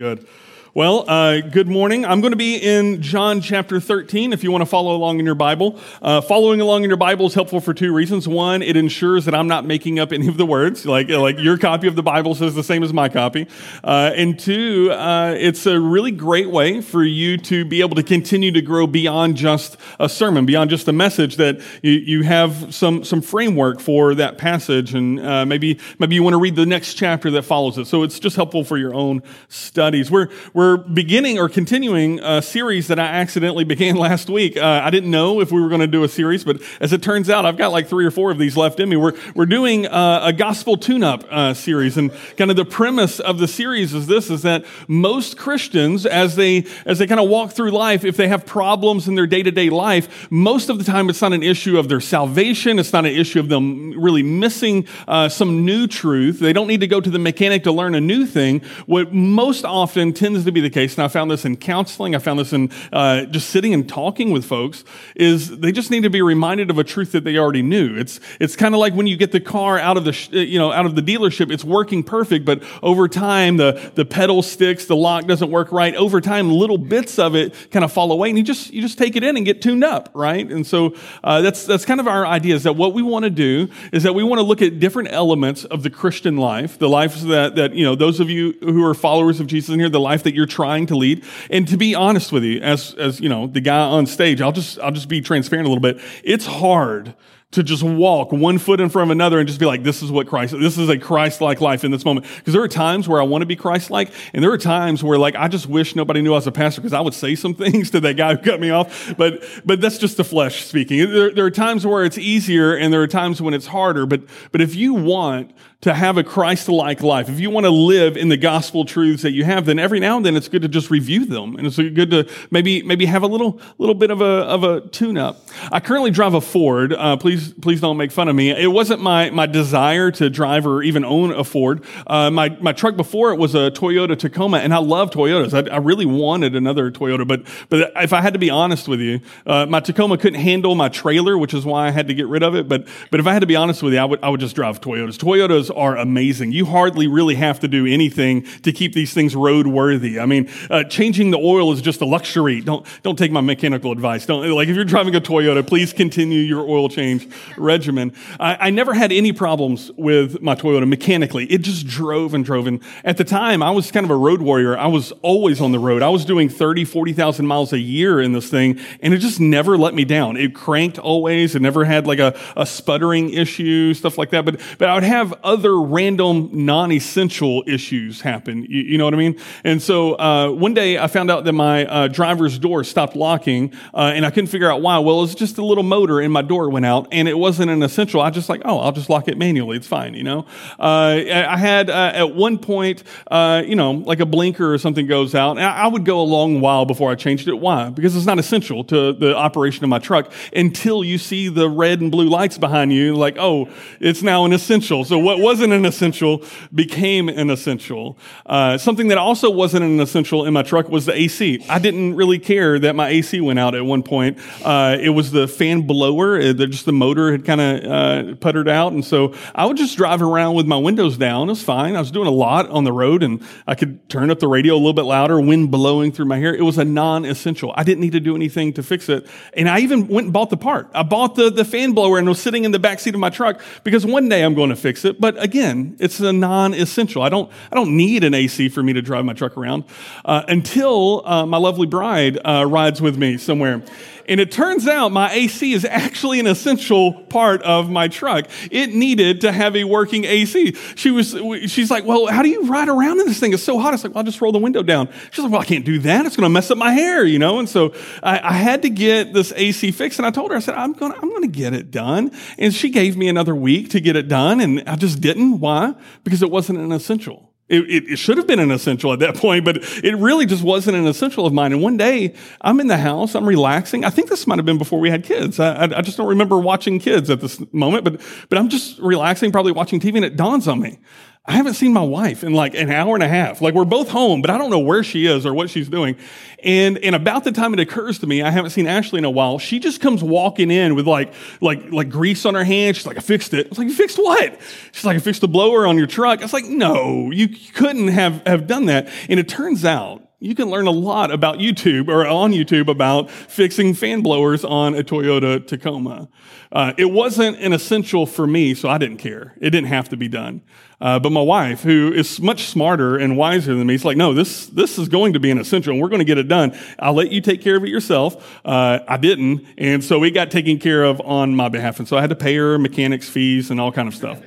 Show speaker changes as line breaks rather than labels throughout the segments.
Good. Well, uh, good morning. I'm going to be in John chapter 13 if you want to follow along in your Bible. Uh, following along in your Bible is helpful for two reasons. One, it ensures that I'm not making up any of the words, like, like your copy of the Bible says the same as my copy. Uh, and two, uh, it's a really great way for you to be able to continue to grow beyond just a sermon, beyond just a message, that you, you have some, some framework for that passage. And uh, maybe, maybe you want to read the next chapter that follows it. So it's just helpful for your own studies. We're, we're we're beginning or continuing a series that I accidentally began last week. Uh, I didn't know if we were going to do a series, but as it turns out, I've got like three or four of these left in me. We're, we're doing uh, a gospel tune-up uh, series. And kind of the premise of the series is this, is that most Christians, as they, as they kind of walk through life, if they have problems in their day-to-day life, most of the time it's not an issue of their salvation. It's not an issue of them really missing uh, some new truth. They don't need to go to the mechanic to learn a new thing. What most often tends to to be the case, and I found this in counseling, I found this in uh, just sitting and talking with folks, is they just need to be reminded of a truth that they already knew. It's it's kind of like when you get the car out of the sh- you know out of the dealership, it's working perfect, but over time the the pedal sticks, the lock doesn't work right. Over time, little bits of it kind of fall away, and you just you just take it in and get tuned up, right? And so uh, that's that's kind of our idea is that what we want to do is that we want to look at different elements of the Christian life, the lives that that you know those of you who are followers of Jesus in here, the life that you're trying to lead. And to be honest with you, as, as, you know, the guy on stage, I'll just, I'll just be transparent a little bit. It's hard to just walk one foot in front of another and just be like, this is what Christ, this is a Christ-like life in this moment. Because there are times where I want to be Christ-like, and there are times where like, I just wish nobody knew I was a pastor because I would say some things to that guy who cut me off. But, but that's just the flesh speaking. There, there are times where it's easier and there are times when it's harder. But, but if you want to have a Christ-like life, if you want to live in the gospel truths that you have, then every now and then it's good to just review them. And it's good to maybe, maybe have a little, little bit of a, of a tune-up. I currently drive a Ford. Uh, please, please don't make fun of me. It wasn't my, my desire to drive or even own a Ford. Uh, my, my truck before it was a Toyota Tacoma, and I love Toyotas. I, I really wanted another Toyota, but, but if I had to be honest with you, uh, my Tacoma couldn't handle my trailer, which is why I had to get rid of it. But, but if I had to be honest with you, I would, I would just drive Toyotas. Toyotas are amazing. You hardly really have to do anything to keep these things roadworthy. I mean, uh, changing the oil is just a luxury. Don't don't take my mechanical advice. Don't like if you're driving a Toyota, please continue your oil change regimen. I, I never had any problems with my Toyota mechanically. It just drove and drove. And at the time, I was kind of a road warrior. I was always on the road. I was doing 30, 40,000 miles a year in this thing, and it just never let me down. It cranked always. It never had like a, a sputtering issue, stuff like that. But, but I would have other random non-essential issues happen. You, you know what I mean? And so uh, one day I found out that my uh, driver's door stopped locking, uh, and I couldn't figure out why. Well, it's just a little motor in my door went out, and it wasn't an essential. I just like, oh, I'll just lock it manually. It's fine. You know. Uh, I had uh, at one point, uh, you know, like a blinker or something goes out, and I would go a long while before I changed it. Why? Because it's not essential to the operation of my truck until you see the red and blue lights behind you. Like, oh, it's now an essential. So what wasn't an essential became an essential. Uh, something that also wasn't an essential in my truck was the AC. I didn't really care that my AC went out at one point. Uh, it was the fan blower. It, just the motor had kind of uh, puttered out, and so I would just drive around with my windows down. It was fine. I was doing a lot on the road, and I could turn up the radio a little bit louder, wind blowing through my hair. It was a non-essential. I didn't need to do anything to fix it, and I even went and bought the part. I bought the the fan blower and was sitting in the back seat of my truck because one day I'm going to fix it. But again, it's a non-essential. I don't, I don't need an AC for me to drive my truck around uh, until uh, my lovely bride uh, rides with me somewhere. And it turns out my AC is actually an essential part of my truck. It needed to have a working AC. She was, she's like, well, how do you ride around in this thing? It's so hot. It's like, well, I'll just roll the window down. She's like, well, I can't do that. It's going to mess up my hair, you know? And so I, I, had to get this AC fixed. And I told her, I said, I'm going to, I'm going to get it done. And she gave me another week to get it done. And I just didn't. Why? Because it wasn't an essential. It, it, it, should have been an essential at that point, but it really just wasn't an essential of mine. And one day, I'm in the house, I'm relaxing. I think this might have been before we had kids. I, I, I just don't remember watching kids at this moment, but, but I'm just relaxing, probably watching TV, and it dawns on me. I haven't seen my wife in like an hour and a half. Like we're both home, but I don't know where she is or what she's doing. And, and about the time it occurs to me, I haven't seen Ashley in a while. She just comes walking in with like, like, like grease on her hand. She's like, I fixed it. I was like, you fixed what? She's like, I fixed the blower on your truck. I was like, no, you couldn't have, have done that. And it turns out you can learn a lot about YouTube or on YouTube about fixing fan blowers on a Toyota Tacoma. Uh, it wasn't an essential for me, so I didn't care. It didn't have to be done. Uh, but my wife, who is much smarter and wiser than me, is like, no, this this is going to be an essential, and we're going to get it done. I'll let you take care of it yourself. Uh, I didn't, and so it got taken care of on my behalf, and so I had to pay her mechanics fees and all kind of stuff.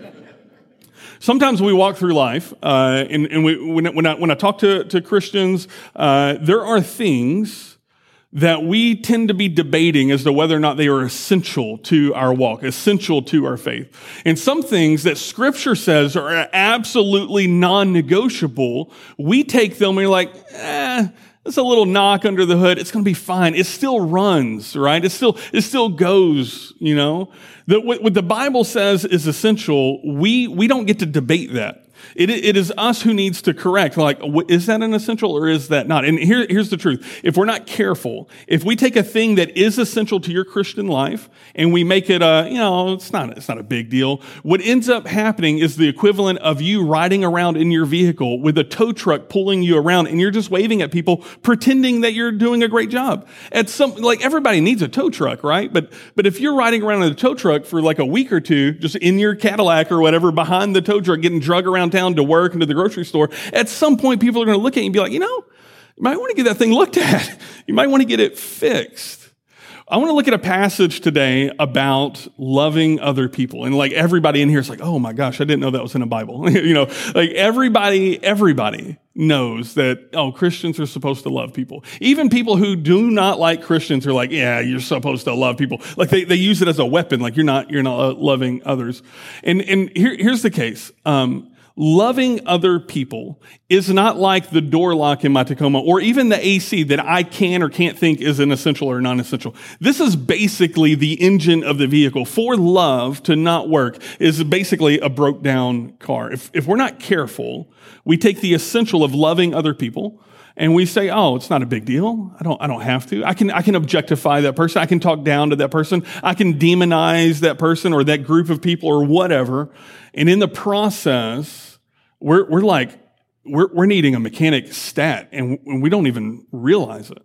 Sometimes we walk through life, uh, and, and we, when, I, when I talk to, to Christians, uh, there are things that we tend to be debating as to whether or not they are essential to our walk, essential to our faith. And some things that scripture says are absolutely non-negotiable, we take them and we're like, eh, it's a little knock under the hood. It's going to be fine. It still runs, right? It still, it still goes, you know? That what the Bible says is essential, we, we don't get to debate that. It, it is us who needs to correct. Like, is that an essential or is that not? And here, here's the truth. If we're not careful, if we take a thing that is essential to your Christian life and we make it a, you know, it's not, it's not a big deal. What ends up happening is the equivalent of you riding around in your vehicle with a tow truck pulling you around and you're just waving at people pretending that you're doing a great job. At some, like everybody needs a tow truck, right? But, but if you're riding around in a tow truck for like a week or two, just in your Cadillac or whatever behind the tow truck getting drug around town to work and to the grocery store, at some point people are going to look at you and be like, you know, you might want to get that thing looked at. You might want to get it fixed. I want to look at a passage today about loving other people. And like everybody in here is like, oh my gosh, I didn't know that was in the Bible. you know, like everybody, everybody knows that, oh, Christians are supposed to love people. Even people who do not like Christians are like, yeah, you're supposed to love people. Like they, they use it as a weapon. Like you're not, you're not loving others. And, and here, here's the case. Um, loving other people is not like the door lock in my Tacoma or even the AC that I can or can't think is an essential or non-essential. This is basically the engine of the vehicle. For love to not work is basically a broke down car. If, if we're not careful, we take the essential of loving other people and we say, "Oh, it's not a big deal. I don't I don't have to. I can I can objectify that person. I can talk down to that person. I can demonize that person or that group of people or whatever." And in the process, we're, we're like, we're, we're needing a mechanic stat and we don't even realize it.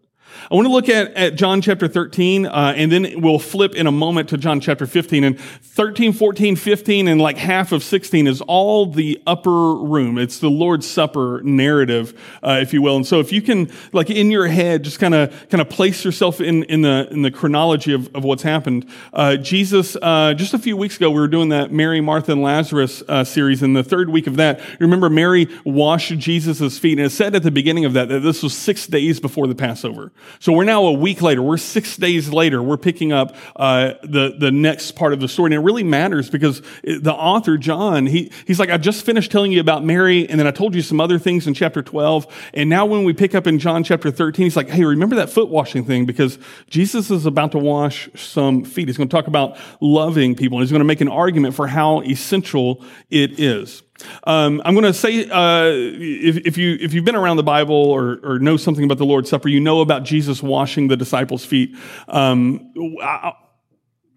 I want to look at, at John chapter 13, uh, and then we'll flip in a moment to John chapter 15. And 13, 14, 15, and like half of 16 is all the upper room. It's the Lord's Supper narrative, uh, if you will. And so if you can, like in your head, just kind of kind of place yourself in, in the in the chronology of, of what's happened. Uh, Jesus, uh, just a few weeks ago, we were doing that Mary, Martha, and Lazarus uh, series. In the third week of that, remember Mary washed Jesus' feet, and it said at the beginning of that that this was six days before the Passover. So we're now a week later. We're six days later. We're picking up uh, the the next part of the story, and it really matters because the author John he he's like, I just finished telling you about Mary, and then I told you some other things in chapter twelve, and now when we pick up in John chapter thirteen, he's like, Hey, remember that foot washing thing because Jesus is about to wash some feet. He's going to talk about loving people, and he's going to make an argument for how essential it is. Um, I'm going to say, uh, if, if, you if you've been around the Bible or, or know something about the Lord's Supper, you know about Jesus washing the disciples' feet. Um, I,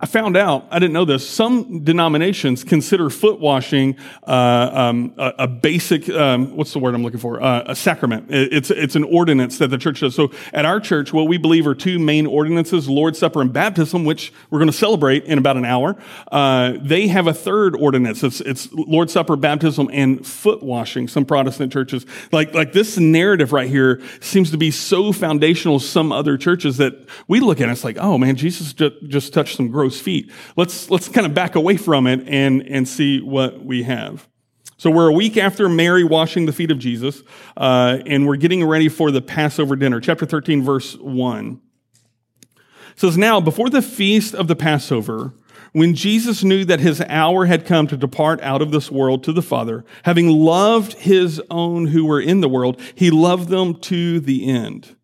I found out, I didn't know this, some denominations consider foot washing uh, um, a, a, basic, um, what's the word I'm looking for? Uh, a sacrament. It's, it's an ordinance that the church does. So at our church, what we believe are two main ordinances, Lord's Supper and baptism, which we're going to celebrate in about an hour. Uh, they have a third ordinance. It's, it's Lord's Supper, baptism, and foot washing, some Protestant churches. Like, like this narrative right here seems to be so foundational some other churches that we look at it, it's like, oh man, Jesus just, just touched some gross feet. Let's, let's kind of back away from it and, and see what we have. So we're a week after Mary washing the feet of Jesus, uh, and we're getting ready for the Passover dinner. Chapter 13, verse 1. It says, Now, before the feast of the Passover, when Jesus knew that his hour had come to depart out of this world to the Father, having loved his own who were in the world, he loved them to the end.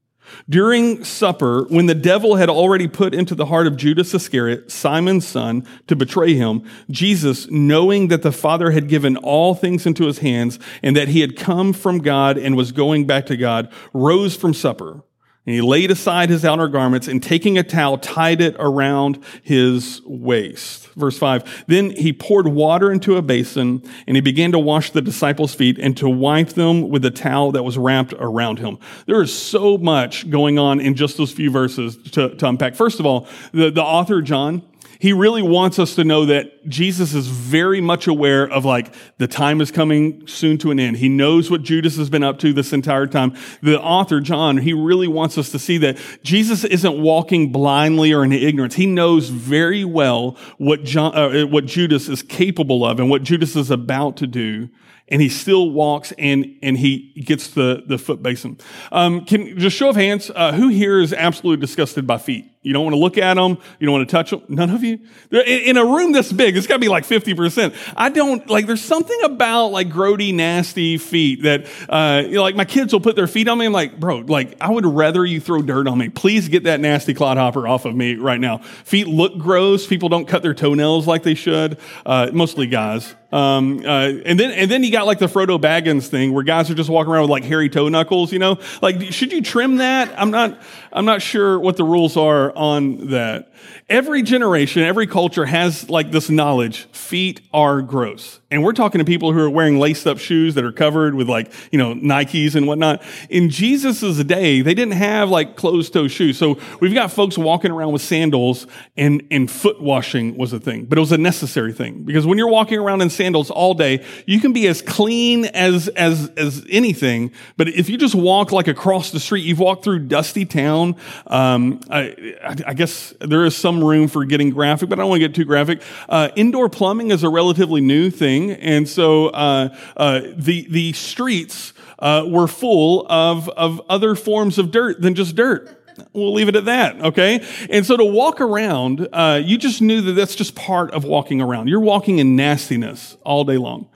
During supper, when the devil had already put into the heart of Judas Iscariot, Simon's son, to betray him, Jesus, knowing that the Father had given all things into his hands and that he had come from God and was going back to God, rose from supper. And he laid aside his outer garments and taking a towel, tied it around his waist. Verse five. Then he poured water into a basin and he began to wash the disciples' feet and to wipe them with the towel that was wrapped around him. There is so much going on in just those few verses to, to unpack. First of all, the, the author, John, he really wants us to know that Jesus is very much aware of like the time is coming soon to an end. He knows what Judas has been up to this entire time. The author, John, he really wants us to see that Jesus isn't walking blindly or in ignorance. He knows very well what John, uh, what Judas is capable of and what Judas is about to do and he still walks and and he gets the the foot basin. Um, can just show of hands, uh, who here is absolutely disgusted by feet? You don't want to look at them. You don't want to touch them. None of you. In, in a room this big, it's got to be like fifty percent. I don't like. There's something about like grody, nasty feet that uh, you know, like my kids will put their feet on me. I'm like, bro, like I would rather you throw dirt on me. Please get that nasty clodhopper off of me right now. Feet look gross. People don't cut their toenails like they should. Uh, mostly guys. Um, uh, and then and then you got like the Frodo Baggins thing where guys are just walking around with like hairy toe knuckles. You know, like should you trim that? I'm not. I'm not sure what the rules are on that. Every generation, every culture has like this knowledge. Feet are gross. And we're talking to people who are wearing laced up shoes that are covered with like, you know, Nikes and whatnot. In Jesus' day, they didn't have like closed toe shoes. So we've got folks walking around with sandals and, and foot washing was a thing, but it was a necessary thing because when you're walking around in sandals all day, you can be as clean as, as, as anything. But if you just walk like across the street, you've walked through dusty town. Um, I, I guess there is some room for getting graphic, but I don't want to get too graphic. Uh, indoor plumbing is a relatively new thing, and so uh, uh, the the streets uh, were full of of other forms of dirt than just dirt. We'll leave it at that, okay? And so to walk around, uh, you just knew that that's just part of walking around. You're walking in nastiness all day long.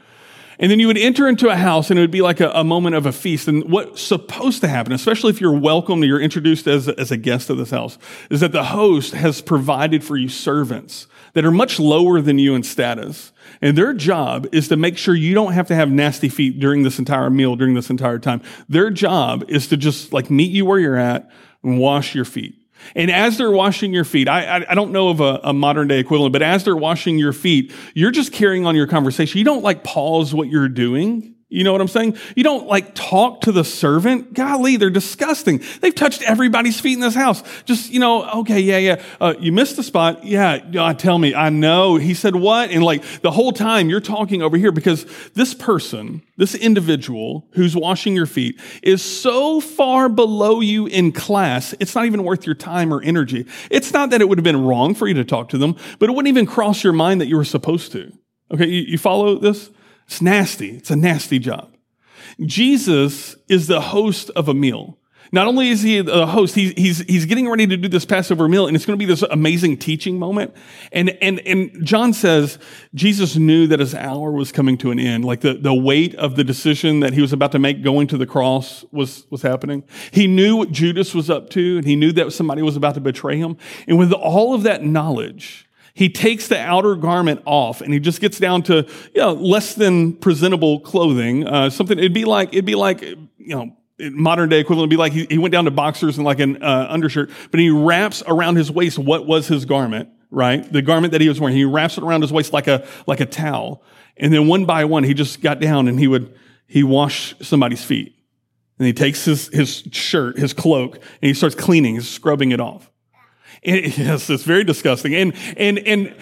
And then you would enter into a house and it would be like a, a, moment of a feast. And what's supposed to happen, especially if you're welcomed, you're introduced as, as a guest of this house, is that the host has provided for you servants that are much lower than you in status. And their job is to make sure you don't have to have nasty feet during this entire meal, during this entire time. Their job is to just like meet you where you're at and wash your feet. And as they're washing your feet, I, I, I don't know of a, a, modern day equivalent, but as they're washing your feet, you're just carrying on your conversation. You don't like pause what you're doing. You know what I'm saying? You don't like talk to the servant. Golly, they're disgusting. They've touched everybody's feet in this house. Just, you know, okay, yeah, yeah. Uh, you missed the spot. Yeah, uh, tell me. I know. He said what? And like the whole time you're talking over here because this person, this individual who's washing your feet is so far below you in class, it's not even worth your time or energy. It's not that it would have been wrong for you to talk to them, but it wouldn't even cross your mind that you were supposed to. Okay, you, you follow this? It's nasty. It's a nasty job. Jesus is the host of a meal. Not only is he a host, he's, he's, he's getting ready to do this Passover meal, and it's going to be this amazing teaching moment. And, and, and John says Jesus knew that his hour was coming to an end. Like the, the weight of the decision that he was about to make going to the cross was, was happening. He knew what Judas was up to, and he knew that somebody was about to betray him. And with all of that knowledge, he takes the outer garment off and he just gets down to you know less than presentable clothing. Uh, something it'd be like it'd be like you know modern day equivalent would be like he, he went down to boxers and like an uh, undershirt, but he wraps around his waist what was his garment, right? The garment that he was wearing. He wraps it around his waist like a like a towel, and then one by one he just got down and he would he wash somebody's feet, and he takes his his shirt, his cloak, and he starts cleaning, he's scrubbing it off. Yes, it's very disgusting. And, and, and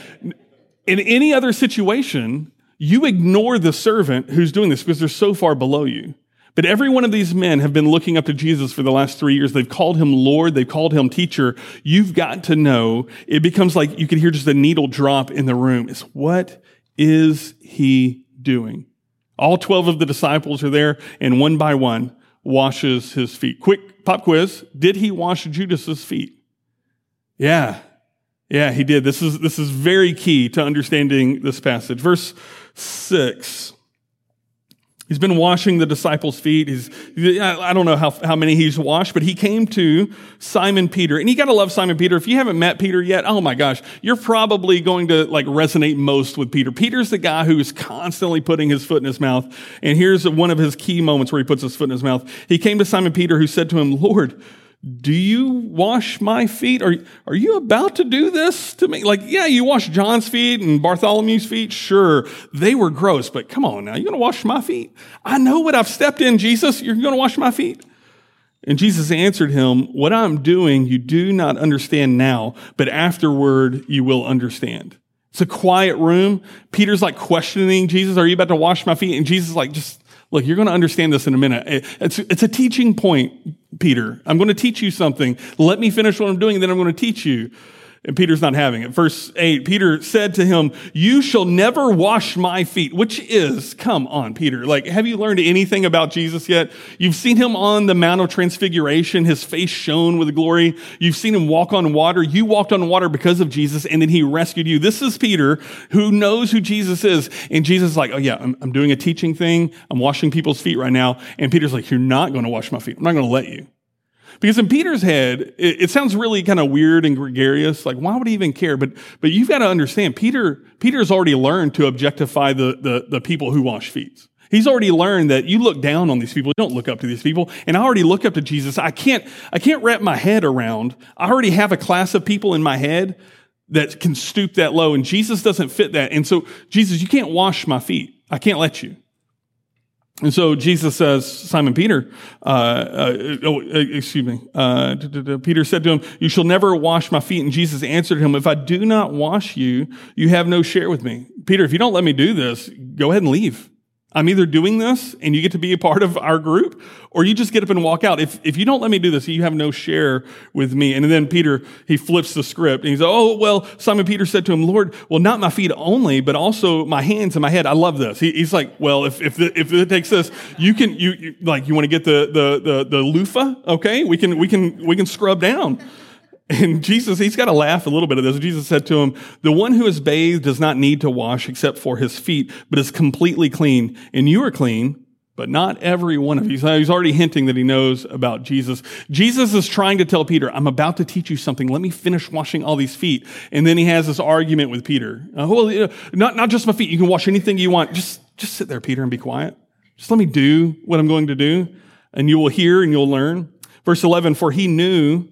in any other situation, you ignore the servant who's doing this because they're so far below you. But every one of these men have been looking up to Jesus for the last three years. They've called him Lord. They've called him teacher. You've got to know. It becomes like you can hear just a needle drop in the room. It's what is he doing? All 12 of the disciples are there and one by one washes his feet. Quick pop quiz. Did he wash Judas's feet? Yeah. Yeah, he did. This is, this is very key to understanding this passage. Verse 6. He's been washing the disciples' feet. He's, I don't know how, how many he's washed, but he came to Simon Peter. And you gotta love Simon Peter. If you haven't met Peter yet, oh my gosh, you're probably going to like resonate most with Peter. Peter's the guy who is constantly putting his foot in his mouth. And here's one of his key moments where he puts his foot in his mouth. He came to Simon Peter who said to him, Lord, do you wash my feet? Are, are you about to do this to me? Like, yeah, you wash John's feet and Bartholomew's feet. Sure, they were gross, but come on now, you're going to wash my feet? I know what I've stepped in, Jesus. You're going to wash my feet? And Jesus answered him, What I'm doing, you do not understand now, but afterward you will understand. It's a quiet room. Peter's like questioning Jesus, Are you about to wash my feet? And Jesus is like, Just Look, you're going to understand this in a minute. It's, it's a teaching point, Peter. I'm going to teach you something. Let me finish what I'm doing, then I'm going to teach you. And Peter's not having it. Verse 8, Peter said to him, You shall never wash my feet, which is, come on, Peter. Like, have you learned anything about Jesus yet? You've seen him on the Mount of Transfiguration, his face shone with glory. You've seen him walk on water. You walked on water because of Jesus, and then he rescued you. This is Peter who knows who Jesus is. And Jesus is like, Oh, yeah, I'm, I'm doing a teaching thing. I'm washing people's feet right now. And Peter's like, You're not going to wash my feet. I'm not going to let you. Because in Peter's head, it, it sounds really kind of weird and gregarious. Like, why would he even care? But, but you've got to understand, Peter, Peter's already learned to objectify the, the, the people who wash feet. He's already learned that you look down on these people. You Don't look up to these people. And I already look up to Jesus. I can't, I can't wrap my head around. I already have a class of people in my head that can stoop that low. And Jesus doesn't fit that. And so, Jesus, you can't wash my feet. I can't let you. And so Jesus says, Simon Peter, uh, uh, oh, uh, excuse me, uh, Peter said to him, You shall never wash my feet. And Jesus answered him, If I do not wash you, you have no share with me. Peter, if you don't let me do this, go ahead and leave. I'm either doing this and you get to be a part of our group, or you just get up and walk out. If, if you don't let me do this, you have no share with me. And then Peter, he flips the script and he's, oh, well, Simon Peter said to him, Lord, well, not my feet only, but also my hands and my head. I love this. He, he's like, well, if, if, the, if it takes this, you can, you, you like, you want to get the, the, the, the loofah? Okay. We can, we can, we can scrub down. And Jesus, he's got to laugh a little bit of this. Jesus said to him, The one who is bathed does not need to wash except for his feet, but is completely clean. And you are clean, but not every one of you. So he's already hinting that he knows about Jesus. Jesus is trying to tell Peter, I'm about to teach you something. Let me finish washing all these feet. And then he has this argument with Peter. Uh, well, not, not just my feet. You can wash anything you want. Just, just sit there, Peter, and be quiet. Just let me do what I'm going to do, and you will hear and you'll learn. Verse 11, for he knew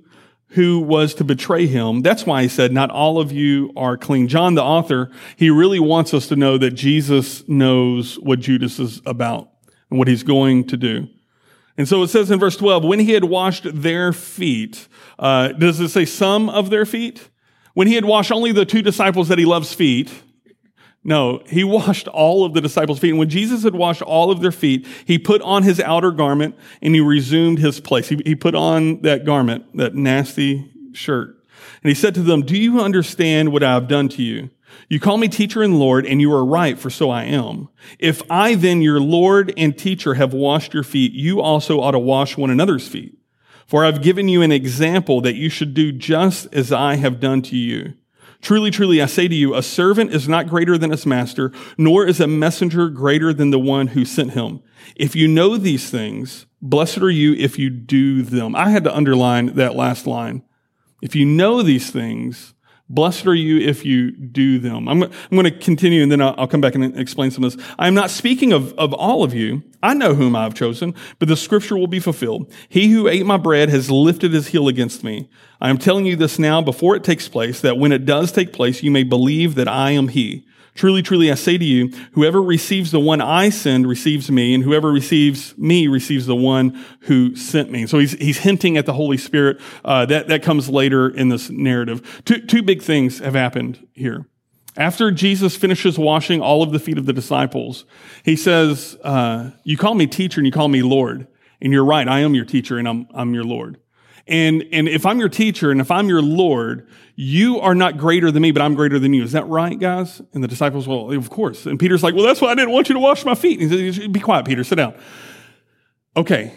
who was to betray him. That's why he said, not all of you are clean. John, the author, he really wants us to know that Jesus knows what Judas is about and what he's going to do. And so it says in verse 12, when he had washed their feet, uh, does it say some of their feet? When he had washed only the two disciples that he loves feet, no, he washed all of the disciples' feet. And when Jesus had washed all of their feet, he put on his outer garment and he resumed his place. He, he put on that garment, that nasty shirt. And he said to them, Do you understand what I have done to you? You call me teacher and Lord, and you are right, for so I am. If I then, your Lord and teacher, have washed your feet, you also ought to wash one another's feet. For I've given you an example that you should do just as I have done to you. Truly, truly, I say to you, a servant is not greater than his master, nor is a messenger greater than the one who sent him. If you know these things, blessed are you if you do them. I had to underline that last line. If you know these things, Blessed are you if you do them. I'm, I'm going to continue and then I'll, I'll, come back and explain some of this. I'm not speaking of, of all of you. I know whom I have chosen, but the scripture will be fulfilled. He who ate my bread has lifted his heel against me. I am telling you this now before it takes place, that when it does take place, you may believe that I am he. Truly, truly, I say to you, whoever receives the one I send receives me, and whoever receives me receives the one who sent me. So he's, he's hinting at the Holy Spirit. Uh, that, that comes later in this narrative. Two, two big things have happened here. After Jesus finishes washing all of the feet of the disciples, he says, uh, You call me teacher and you call me Lord. And you're right, I am your teacher and I'm, I'm your Lord. And, and if I'm your teacher and if I'm your Lord, you are not greater than me, but I'm greater than you. Is that right, guys? And the disciples, well, of course. And Peter's like, well, that's why I didn't want you to wash my feet. And he said, be quiet, Peter, sit down. Okay.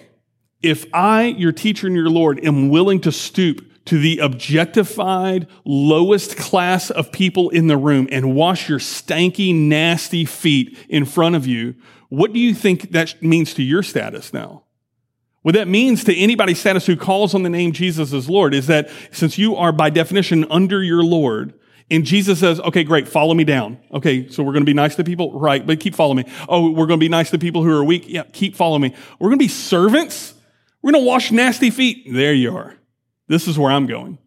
If I, your teacher and your Lord, am willing to stoop to the objectified, lowest class of people in the room and wash your stanky, nasty feet in front of you, What do you think that means to your status now? What that means to anybody's status who calls on the name Jesus as Lord is that since you are by definition under your Lord, and Jesus says, okay, great, follow me down. Okay, so we're going to be nice to people, right, but keep following me. Oh, we're going to be nice to people who are weak. Yeah, keep following me. We're going to be servants. We're going to wash nasty feet. There you are. This is where I'm going.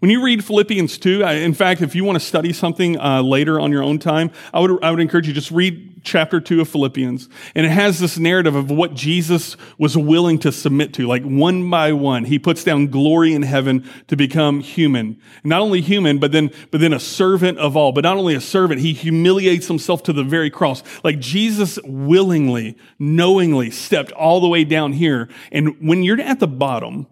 When you read Philippians 2, in fact, if you want to study something uh, later on your own time, I would, I would encourage you just read chapter 2 of Philippians. And it has this narrative of what Jesus was willing to submit to. Like one by one, he puts down glory in heaven to become human. Not only human, but then, but then a servant of all. But not only a servant, he humiliates himself to the very cross. Like Jesus willingly, knowingly stepped all the way down here. And when you're at the bottom,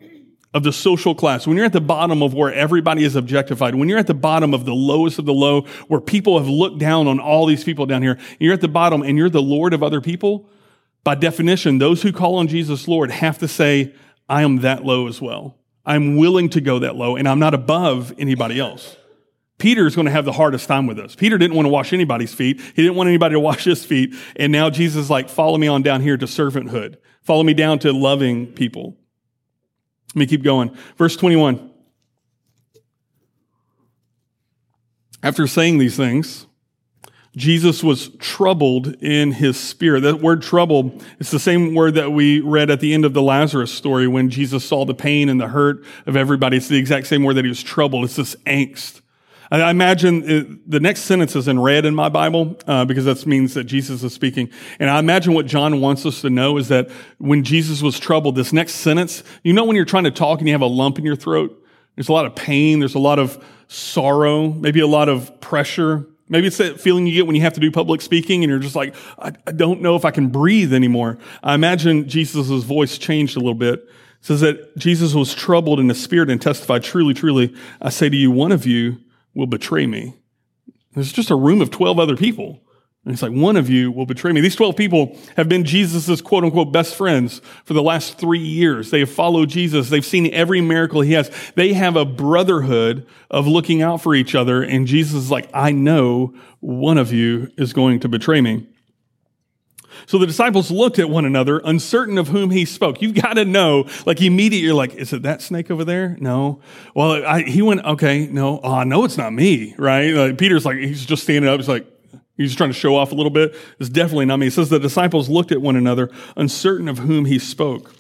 of the social class, when you're at the bottom of where everybody is objectified, when you're at the bottom of the lowest of the low, where people have looked down on all these people down here, you're at the bottom and you're the Lord of other people, by definition, those who call on Jesus Lord have to say, I am that low as well. I'm willing to go that low and I'm not above anybody else. Peter is going to have the hardest time with this. Peter didn't want to wash anybody's feet. He didn't want anybody to wash his feet. And now Jesus is like, follow me on down here to servanthood. Follow me down to loving people. Let me keep going. Verse 21. After saying these things, Jesus was troubled in his spirit. That word troubled is the same word that we read at the end of the Lazarus story when Jesus saw the pain and the hurt of everybody. It's the exact same word that he was troubled. It's this angst. I imagine it, the next sentence is in red in my Bible uh, because that means that Jesus is speaking. And I imagine what John wants us to know is that when Jesus was troubled, this next sentence, you know, when you're trying to talk and you have a lump in your throat, there's a lot of pain, there's a lot of sorrow, maybe a lot of pressure. Maybe it's that feeling you get when you have to do public speaking and you're just like, I, I don't know if I can breathe anymore. I imagine Jesus' voice changed a little bit. It says that Jesus was troubled in the spirit and testified, truly, truly, I say to you, one of you will betray me. There's just a room of 12 other people. And it's like, one of you will betray me. These 12 people have been Jesus' quote unquote best friends for the last three years. They have followed Jesus. They've seen every miracle he has. They have a brotherhood of looking out for each other. And Jesus is like, I know one of you is going to betray me. So the disciples looked at one another, uncertain of whom he spoke. You've got to know, like immediately, you're like, is it that snake over there? No. Well, I, he went, okay, no. Oh, no, it's not me, right? Like Peter's like, he's just standing up. He's like, he's trying to show off a little bit. It's definitely not me. It says the disciples looked at one another, uncertain of whom he spoke.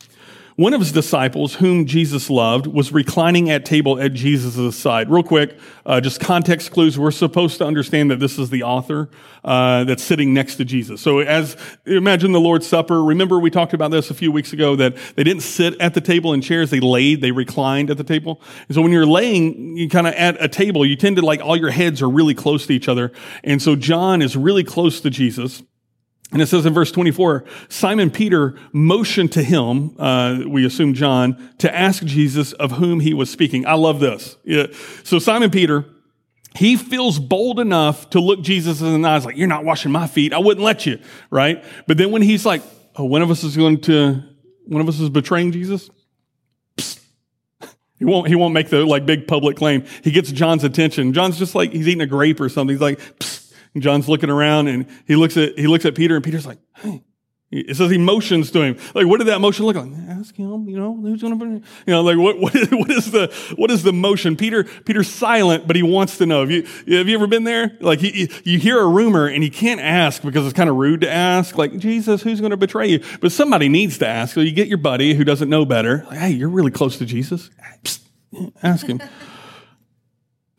One of his disciples, whom Jesus loved, was reclining at table at Jesus' side. Real quick, uh, just context clues. We're supposed to understand that this is the author uh, that's sitting next to Jesus. So, as imagine the Lord's Supper. Remember, we talked about this a few weeks ago that they didn't sit at the table in chairs; they laid, they reclined at the table. And so, when you're laying, you kind of at a table, you tend to like all your heads are really close to each other. And so, John is really close to Jesus. And it says in verse 24, Simon Peter motioned to him, uh, we assume John, to ask Jesus of whom he was speaking. I love this. Yeah. So Simon Peter, he feels bold enough to look Jesus in the eyes like, you're not washing my feet. I wouldn't let you, right? But then when he's like, oh, one of us is going to, one of us is betraying Jesus. He won't, he won't make the like big public claim. He gets John's attention. John's just like, he's eating a grape or something. He's like, Psst John's looking around and he looks at, he looks at Peter and Peter's like, hey, it says he motions to him. Like, what did that motion look like? Ask him, you know, who's going to, you know, like, what, what, is, what is the, what is the motion? Peter, Peter's silent, but he wants to know. Have you, have you ever been there? Like, he, you hear a rumor and he can't ask because it's kind of rude to ask. Like, Jesus, who's going to betray you? But somebody needs to ask. So you get your buddy who doesn't know better. Like, hey, you're really close to Jesus. Psst, ask him.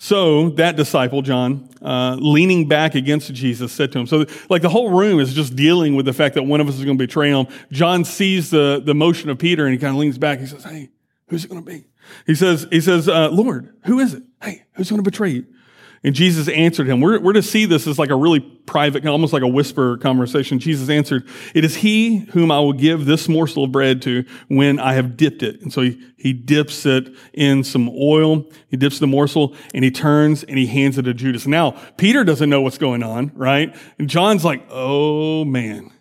So that disciple, John, uh, leaning back against Jesus, said to him, so like the whole room is just dealing with the fact that one of us is going to betray him. John sees the, the motion of Peter and he kind of leans back. He says, Hey, who's it going to be? He says, he says, uh, Lord, who is it? Hey, who's going to betray you? And Jesus answered him. We're, we're to see this as like a really private, almost like a whisper conversation. Jesus answered, It is he whom I will give this morsel of bread to when I have dipped it. And so he, he dips it in some oil. He dips the morsel and he turns and he hands it to Judas. Now, Peter doesn't know what's going on, right? And John's like, Oh man.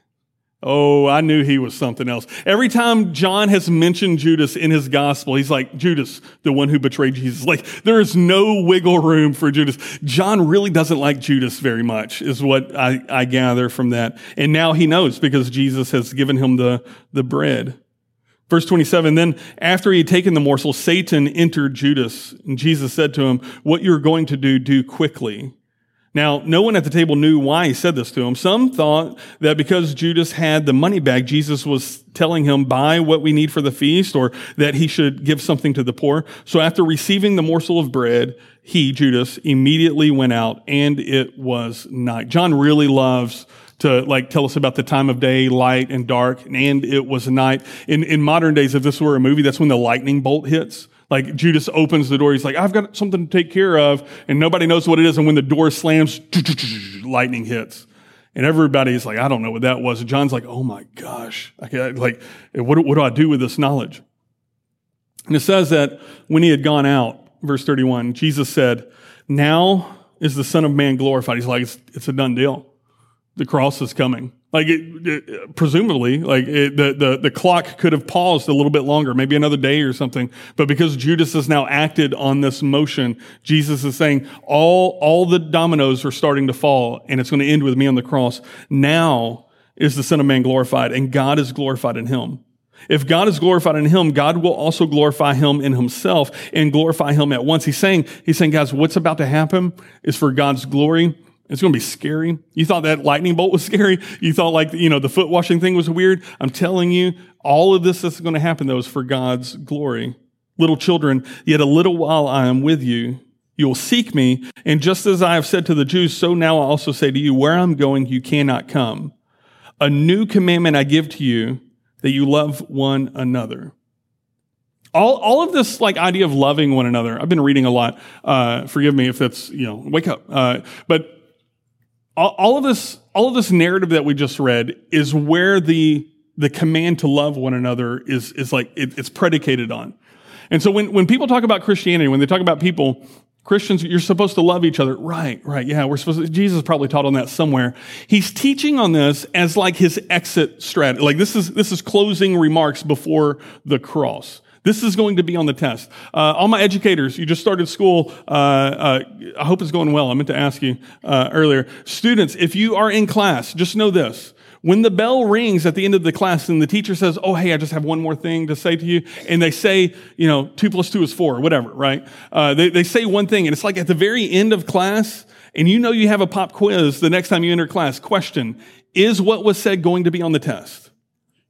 Oh, I knew he was something else. Every time John has mentioned Judas in his gospel, he's like, Judas, the one who betrayed Jesus. Like, there is no wiggle room for Judas. John really doesn't like Judas very much, is what I, I gather from that. And now he knows because Jesus has given him the, the bread. Verse 27, then after he had taken the morsel, Satan entered Judas. And Jesus said to him, What you're going to do, do quickly. Now, no one at the table knew why he said this to him. Some thought that because Judas had the money bag, Jesus was telling him, buy what we need for the feast, or that he should give something to the poor. So after receiving the morsel of bread, he, Judas, immediately went out, and it was night. John really loves to like tell us about the time of day, light and dark, and it was night. In, in modern days, if this were a movie, that's when the lightning bolt hits. Like Judas opens the door. He's like, I've got something to take care of. And nobody knows what it is. And when the door slams, lightning hits. And everybody's like, I don't know what that was. And John's like, oh my gosh. Like, what, what do I do with this knowledge? And it says that when he had gone out, verse 31, Jesus said, now is the son of man glorified. He's like, it's, it's a done deal. The cross is coming. Like it, it, presumably, like it, the, the, the clock could have paused a little bit longer, maybe another day or something. But because Judas has now acted on this motion, Jesus is saying all, all the dominoes are starting to fall and it's going to end with me on the cross. Now is the son of man glorified and God is glorified in him. If God is glorified in him, God will also glorify him in himself and glorify him at once. He's saying, he's saying, guys, what's about to happen is for God's glory it's going to be scary. You thought that lightning bolt was scary. You thought like, you know, the foot washing thing was weird. I'm telling you, all of this that's going to happen though is for God's glory. Little children, yet a little while I am with you. You will seek me. And just as I have said to the Jews, so now I also say to you, where I'm going, you cannot come. A new commandment I give to you that you love one another. All, all of this like idea of loving one another. I've been reading a lot. Uh, forgive me if that's, you know, wake up. Uh, but all of this, all of this narrative that we just read is where the, the command to love one another is, is like, it, it's predicated on. And so when, when people talk about Christianity, when they talk about people, Christians, you're supposed to love each other. Right, right. Yeah, we're supposed to, Jesus probably taught on that somewhere. He's teaching on this as like his exit strategy. Like this is, this is closing remarks before the cross. This is going to be on the test. Uh, all my educators, you just started school. Uh, uh, I hope it's going well. I meant to ask you uh, earlier. Students, if you are in class, just know this. When the bell rings at the end of the class and the teacher says, Oh, hey, I just have one more thing to say to you. And they say, you know, two plus two is four, whatever, right? Uh, they, they say one thing and it's like at the very end of class and you know you have a pop quiz the next time you enter class. Question, is what was said going to be on the test?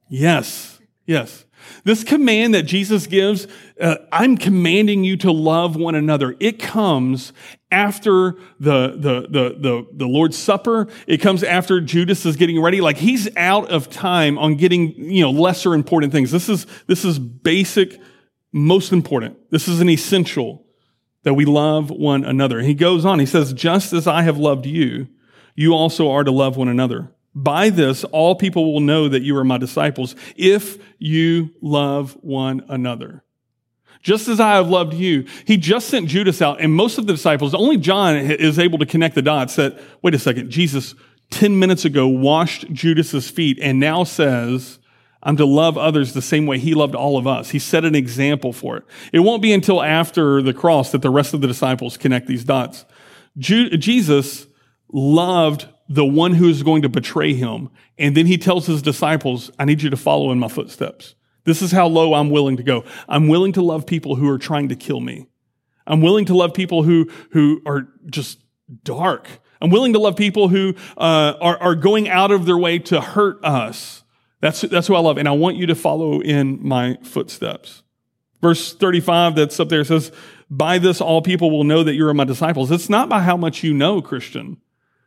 Yes. Yes. This command that Jesus gives, uh, I'm commanding you to love one another. It comes after the, the, the, the, the Lord's Supper. It comes after Judas is getting ready. Like he's out of time on getting, you know, lesser important things. This is, this is basic, most important. This is an essential that we love one another. He goes on, he says, just as I have loved you, you also are to love one another. By this, all people will know that you are my disciples if you love one another. Just as I have loved you. He just sent Judas out, and most of the disciples, only John is able to connect the dots that, wait a second, Jesus 10 minutes ago washed Judas's feet and now says, I'm to love others the same way he loved all of us. He set an example for it. It won't be until after the cross that the rest of the disciples connect these dots. Jesus loved the one who is going to betray him. And then he tells his disciples, I need you to follow in my footsteps. This is how low I'm willing to go. I'm willing to love people who are trying to kill me. I'm willing to love people who, who are just dark. I'm willing to love people who uh, are, are going out of their way to hurt us. That's, that's who I love. And I want you to follow in my footsteps. Verse 35 that's up there says, By this all people will know that you are my disciples. It's not by how much you know, Christian.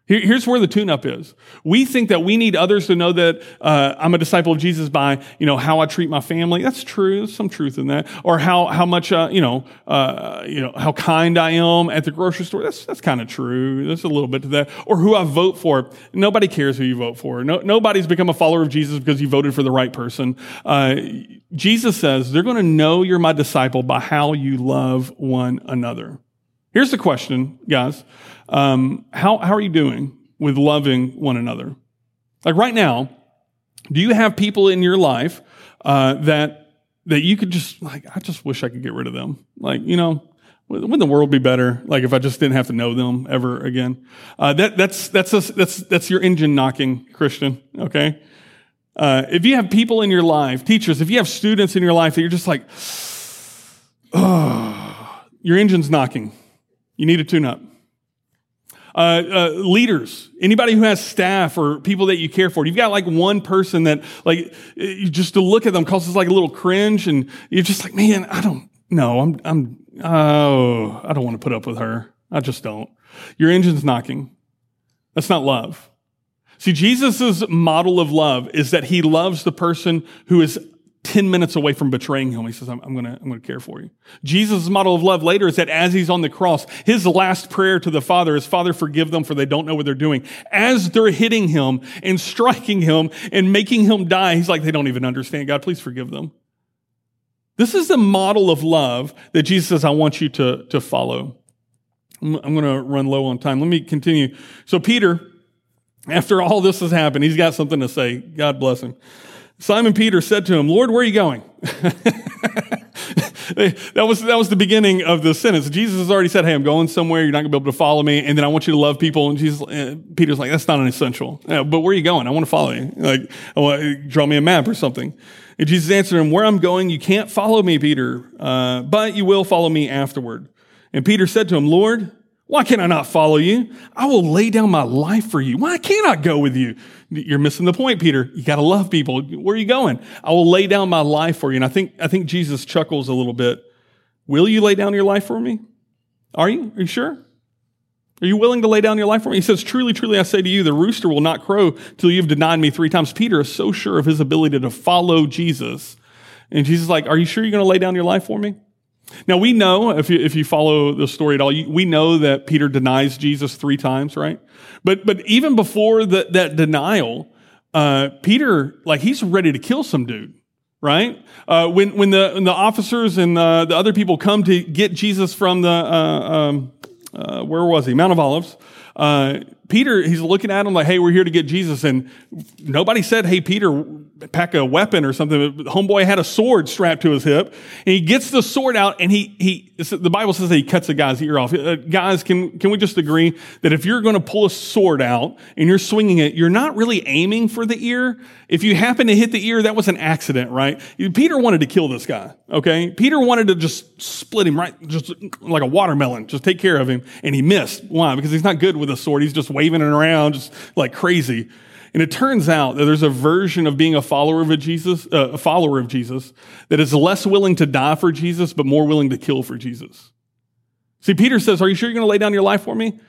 Here's where the tune-up is. We think that we need others to know that uh, I'm a disciple of Jesus by, you know, how I treat my family. That's true. There's some truth in that. Or how how much, uh, you know, uh, you know, how kind I am at the grocery store. That's that's kind of true. There's a little bit to that. Or who I vote for. Nobody cares who you vote for. No, nobody's become a follower of Jesus because you voted for the right person. Uh, Jesus says they're going to know you're my disciple by how you love one another. Here's the question, guys. Um, how, how are you doing with loving one another? Like right now, Do you have people in your life uh, that that you could just like? I just wish I could get rid of them. Like you know, wouldn't the world be better? Like if I just didn't have to know them ever again. Uh, that that's that's a, that's that's your engine knocking, Christian. Okay. Uh, if you have people in your life, teachers, if you have students in your life that you're just like, oh, your engine's knocking. You need to tune up. Uh, uh, leaders, anybody who has staff or people that you care for. You've got like one person that like you just to look at them causes like a little cringe, and you're just like, man, I don't know. I'm I'm oh, I don't want to put up with her. I just don't. Your engine's knocking. That's not love. See, Jesus' model of love is that he loves the person who is 10 minutes away from betraying him. He says, I'm, I'm to I'm gonna care for you. Jesus' model of love later is that as he's on the cross, his last prayer to the Father is, Father, forgive them for they don't know what they're doing. As they're hitting him and striking him and making him die, he's like, they don't even understand. God, please forgive them. This is the model of love that Jesus says, I want you to, to follow. I'm, to run low on time. Let me continue. So Peter, after all this has happened, he's got something to say. God bless him. Simon Peter said to him, Lord, where are you going? that was that was the beginning of the sentence. Jesus has already said, "Hey, I'm going somewhere. You're not going to be able to follow me, and then I want you to love people." And Jesus, uh, Peter's like, "That's not an essential." Yeah, but where are you going? I want to follow you. Like, I want, draw me a map or something. And Jesus answered him, "Where I'm going, you can't follow me, Peter, uh, but you will follow me afterward." And Peter said to him, "Lord." Why can I not follow you? I will lay down my life for you. Why can't I go with you? You're missing the point, Peter. You got to love people. Where are you going? I will lay down my life for you. And I think, I think Jesus chuckles a little bit. Will you lay down your life for me? Are you? Are you sure? Are you willing to lay down your life for me? He says, Truly, truly, I say to you, the rooster will not crow till you've denied me three times. Peter is so sure of his ability to follow Jesus. And Jesus is like, Are you sure you're going to lay down your life for me? Now, we know, if you, if you follow the story at all, we know that Peter denies Jesus three times, right? But, but even before the, that denial, uh, Peter, like, he's ready to kill some dude, right? Uh, when, when, the, when the officers and uh, the other people come to get Jesus from the, uh, um, uh, where was he? Mount of Olives. Peter, he's looking at him like, hey, we're here to get Jesus. And nobody said, hey, Peter, pack a weapon or something. Homeboy had a sword strapped to his hip. And he gets the sword out and he, he, the Bible says that he cuts a guy's ear off. Uh, guys, can, can we just agree that if you're going to pull a sword out and you're swinging it, you're not really aiming for the ear. If you happen to hit the ear, that was an accident, right? Peter wanted to kill this guy, okay? Peter wanted to just split him right, just like a watermelon, just take care of him. And he missed. Why? Because he's not good with a sword. He's just waving it around just like crazy. And it turns out that there's a version of being a follower of Jesus, uh, a follower of Jesus, that is less willing to die for Jesus, but more willing to kill for Jesus. See, Peter says, Are you sure you're going to lay down your life for me?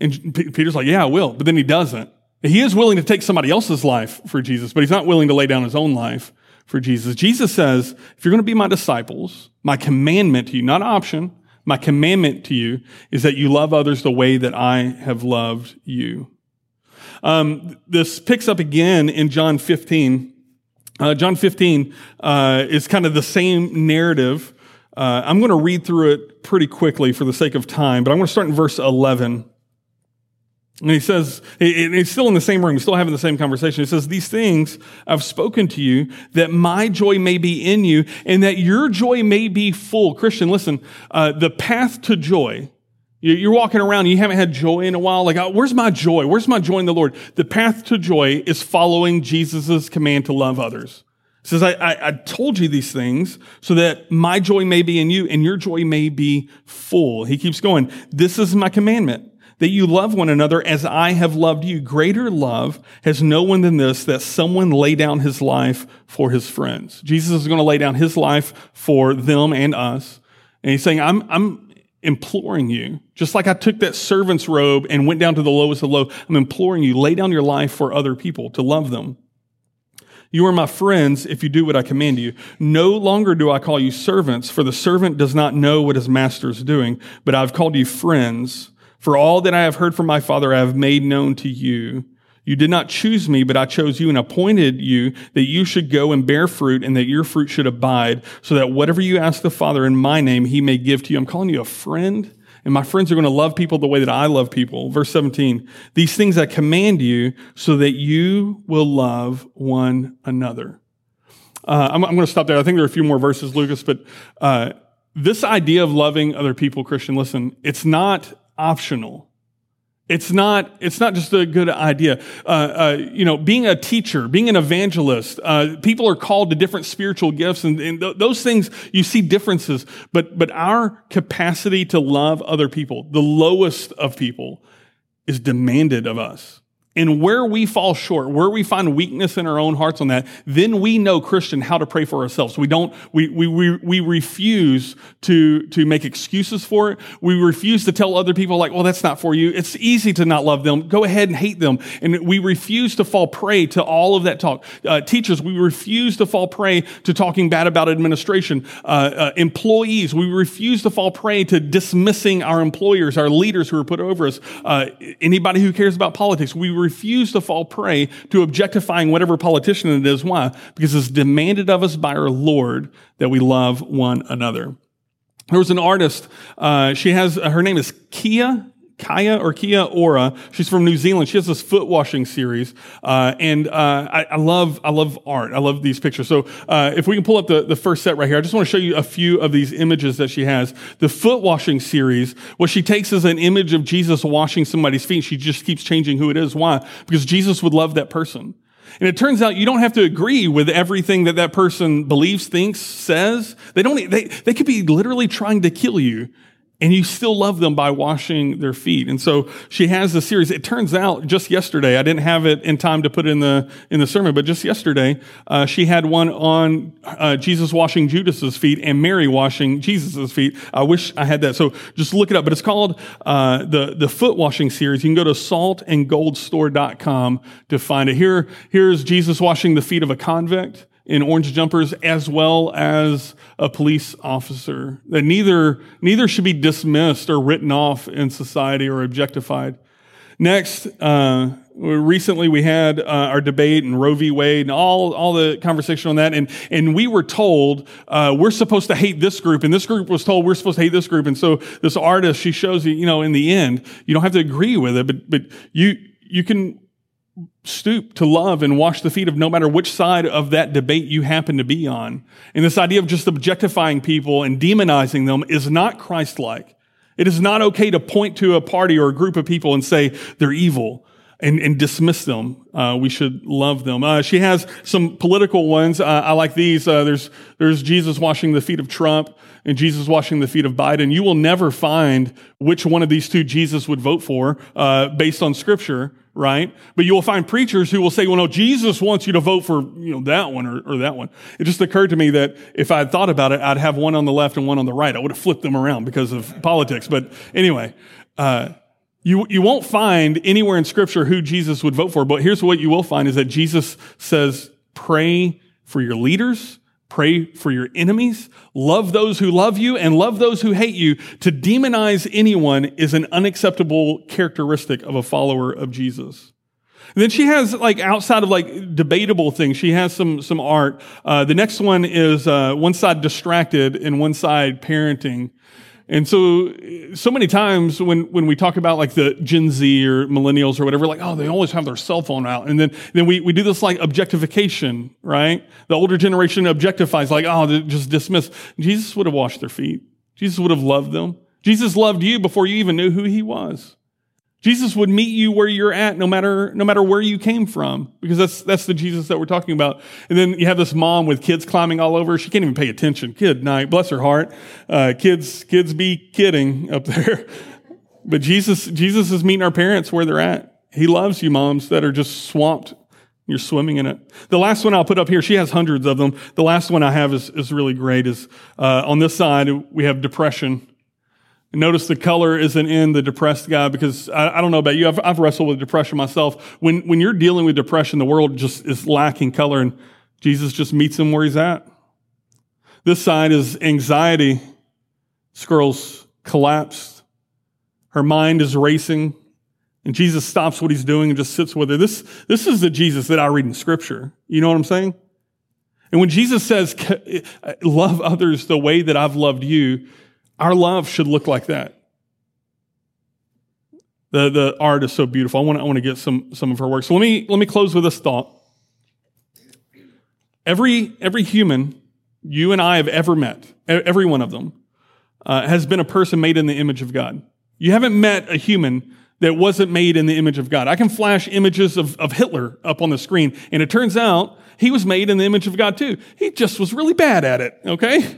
And Peter's like, Yeah, I will. But then he doesn't. He is willing to take somebody else's life for Jesus, but he's not willing to lay down his own life for Jesus. Jesus says, If you're going to be my disciples, my commandment to you, not an option, my commandment to you is that you love others the way that I have loved you. Um, this picks up again in John 15. Uh, John 15 uh, is kind of the same narrative. Uh, I'm going to read through it pretty quickly for the sake of time, but I'm going to start in verse 11. And he says, he's still in the same room, still having the same conversation. He says, These things I've spoken to you that my joy may be in you and that your joy may be full. Christian, listen, uh, the path to joy you're walking around, you haven't had joy in a while. Like, oh, where's my joy? Where's my joy in the Lord? The path to joy is following Jesus' command to love others. He says, I, I, I, told you these things so that my joy may be in you and your joy may be full. He keeps going. This is my commandment that you love one another as I have loved you. Greater love has no one than this, that someone lay down his life for his friends. Jesus is going to lay down his life for them and us. And he's saying, I'm, I'm, imploring you, just like I took that servant's robe and went down to the lowest of low, I'm imploring you, lay down your life for other people, to love them. You are my friends if you do what I command you. No longer do I call you servants, for the servant does not know what his master is doing, but I've called you friends. For all that I have heard from my Father, I have made known to you. You did not choose me, but I chose you and appointed you that you should go and bear fruit and that your fruit should abide so that whatever you ask the Father in my name, he may give to you. I'm calling you a friend and my friends are going to love people the way that I love people. Verse 17, these things I command you so that you will love one another. Uh, I'm, I'm going to stop there. I think there are a few more verses, Lucas, but uh, this idea of loving other people, Christian, listen, it's not optional. It's not, it's not just a good idea. Uh, uh, you know, being a teacher, being an evangelist, uh, people are called to different spiritual gifts and, and th- those things, you see differences. But, but our capacity to love other people, the lowest of people, is demanded of us. And where we fall short, where we find weakness in our own hearts on that, then we know, Christian, how to pray for ourselves. We don't, we, we, we, we refuse to, to make excuses for it. We refuse to tell other people like, well, that's not for you. It's easy to not love them. Go ahead and hate them. And we refuse to fall prey to all of that talk. Uh, teachers, we refuse to fall prey to talking bad about administration. Uh, uh, employees, we refuse to fall prey to dismissing our employers, our leaders who are put over us. Uh, anybody who cares about politics, we refuse to fall prey to objectifying whatever politician it is. Why? Because it's demanded of us by our Lord that we love one another. There was an artist, uh, she has, her name is Kia Kaya or Kia Ora. She's from New Zealand. She has this foot washing series, uh, and uh, I, I, love I love art. I love these pictures. So uh, if we can pull up the, the first set right here, I just want to show you a few of these images that she has. The foot washing series, what she takes is an image of Jesus washing somebody's feet. She just keeps changing who it is. Why? Because Jesus would love that person. And it turns out you don't have to agree with everything that that person believes, thinks, says. They don't, they, they could be literally trying to kill you and you still love them by washing their feet. And so she has the series. It turns out just yesterday, I didn't have it in time to put in the in the sermon, but just yesterday, uh, she had one on uh, Jesus washing Judas's feet and Mary washing Jesus's feet. I wish I had that. So just look it up. But it's called uh, the the foot washing series. You can go to saltandgoldstore.com to find it. Here here's Jesus washing the feet of a convict in orange jumpers as well as a police officer. That neither, neither should be dismissed or written off in society or objectified. Next, uh, recently we had uh, our debate and Roe v. Wade and all, all the conversation on that. And, and we were told uh, we're supposed to hate this group, and this group was told we're supposed to hate this group. And so this artist, she shows you, you know, in the end, you don't have to agree with it, but, but you, you can stoop to love and wash the feet of no matter which side of that debate you happen to be on. And this idea of just objectifying people and demonizing them is not Christ-like. It is not okay to point to a party or a group of people and say they're evil and, and dismiss them. Uh, we should love them. Uh, she has some political ones. Uh, I like these. Uh, there's there's Jesus washing the feet of Trump and Jesus washing the feet of Biden. You will never find which one of these two Jesus would vote for uh, based on Scripture right? But you will find preachers who will say, well, no, Jesus wants you to vote for, you know, that one or, or that one. It just occurred to me that if I had thought about it, I'd have one on the left and one on the right. I would have flipped them around because of politics. But anyway, uh, you, you won't find anywhere in scripture who Jesus would vote for, but here's what you will find is that Jesus says, pray for your leaders, Pray for your enemies. Love those who love you and love those who hate you. To demonize anyone is an unacceptable characteristic of a follower of Jesus. And then she has like outside of like debatable things, she has some some art. Uh, the next one is uh, one side distracted and one side parenting. And so, so many times when, when we talk about like the Gen Z or millennials or whatever, like, oh, they always have their cell phone out. And then, then we, we do this like objectification, right? The older generation objectifies, like, oh, just dismiss. Jesus would have washed their feet. Jesus would have loved them. Jesus loved you before you even knew who he was. Jesus would meet you where you're at, no matter, no matter where you came from, because that's, that's the Jesus that we're talking about. And then you have this mom with kids climbing all over. She can't even pay attention. Kid night, bless her heart. Uh, kids, kids be kidding up there. but Jesus, Jesus is meeting our parents where they're at. He loves you moms that are just swamped. You're swimming in it. The last one I'll put up here, she has hundreds of them. The last one I have is, is really great is, uh, on this side, we have depression. Notice the color isn't in the depressed guy because I, I don't know about you. I've, I've, wrestled with depression myself. When, when you're dealing with depression, the world just is lacking color and Jesus just meets him where he's at. This side is anxiety. This girl's collapsed. Her mind is racing. And Jesus stops what he's doing and just sits with her. This, this is the Jesus that I read in scripture. You know what I'm saying? And when Jesus says, love others the way that I've loved you, our love should look like that. The, the art is so beautiful. I want to, I want to get some, some of her work. So let me, let me close with this thought. Every, every human you and I have ever met, every one of them, uh, has been a person made in the image of God. You haven't met a human that wasn't made in the image of God. I can flash images of, of Hitler up on the screen, and it turns out he was made in the image of God too. He just was really bad at it, okay?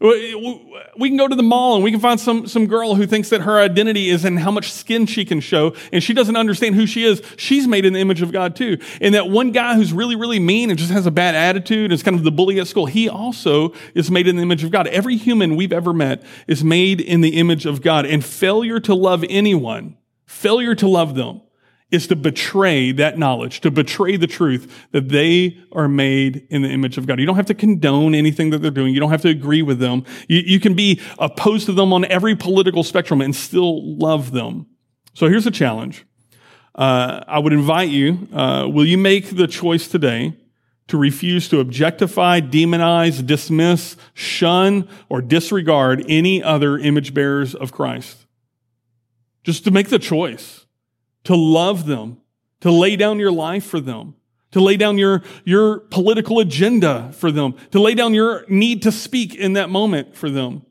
We can go to the mall and we can find some, some girl who thinks that her identity is in how much skin she can show, and she doesn't understand who she is. She's made in the image of God too. And that one guy who's really, really mean and just has a bad attitude, is kind of the bully at school, he also is made in the image of God. Every human we've ever met is made in the image of God. And failure to love anyone, failure to love them, is to betray that knowledge, to betray the truth that they are made in the image of God. You don't have to condone anything that they're doing. You don't have to agree with them. You, you can be opposed to them on every political spectrum and still love them. So here's a challenge. Uh, I would invite you, uh, will you make the choice today to refuse to objectify, demonize, dismiss, shun, or disregard any other image bearers of Christ? Just to make the choice to love them, to lay down your life for them, to lay down your, your political agenda for them, to lay down your need to speak in that moment for them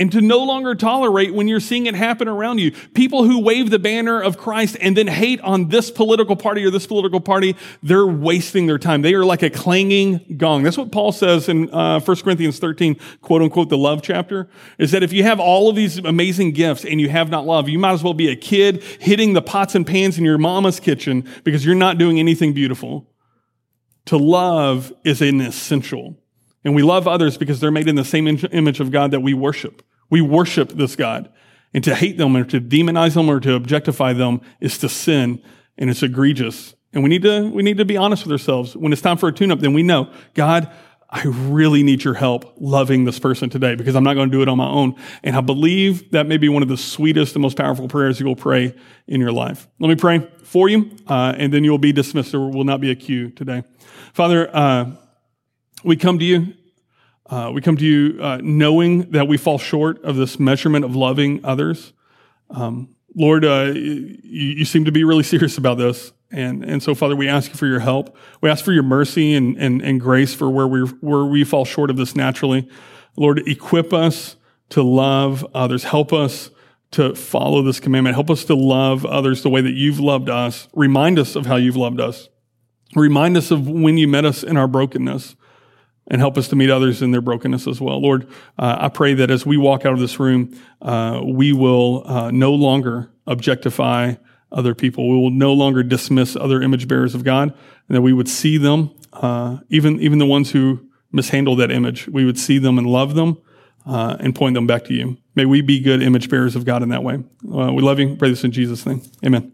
and to no longer tolerate when you're seeing it happen around you. People who wave the banner of Christ and then hate on this political party or this political party, they're wasting their time. They are like a clanging gong. That's what Paul says in uh, 1 Corinthians 13, quote unquote, the love chapter, is that if you have all of these amazing gifts and you have not love, you might as well be a kid hitting the pots and pans in your mama's kitchen because you're not doing anything beautiful. To love is an essential. And we love others because they're made in the same image of God that we worship. We worship this God. And to hate them or to demonize them or to objectify them is to sin and it's egregious. And we need to, we need to be honest with ourselves. When it's time for a tune up, then we know, God, I really need your help loving this person today because I'm not going to do it on my own. And I believe that may be one of the sweetest and most powerful prayers you will pray in your life. Let me pray for you, uh, and then you'll be dismissed. There will not be a cue today. Father, uh, we come to you uh, we come to you uh, knowing that we fall short of this measurement of loving others. Um, Lord, uh, you, you, seem to be really serious about this. And, and so, Father, we ask you for your help. We ask for your mercy and, and, and grace for where we, where we fall short of this naturally. Lord, equip us to love others. Help us to follow this commandment. Help us to love others the way that you've loved us. Remind us of how you've loved us. Remind us of when you met us in our brokenness and help us to meet others in their brokenness as well. Lord, uh, I pray that as we walk out of this room, uh, we will uh, no longer objectify other people. We will no longer dismiss other image bearers of God, and that we would see them, uh, even even the ones who mishandle that image. We would see them and love them, uh, and point them back to you. May we be good image bearers of God in that way. Uh, we love you. Pray this in Jesus' name. Amen.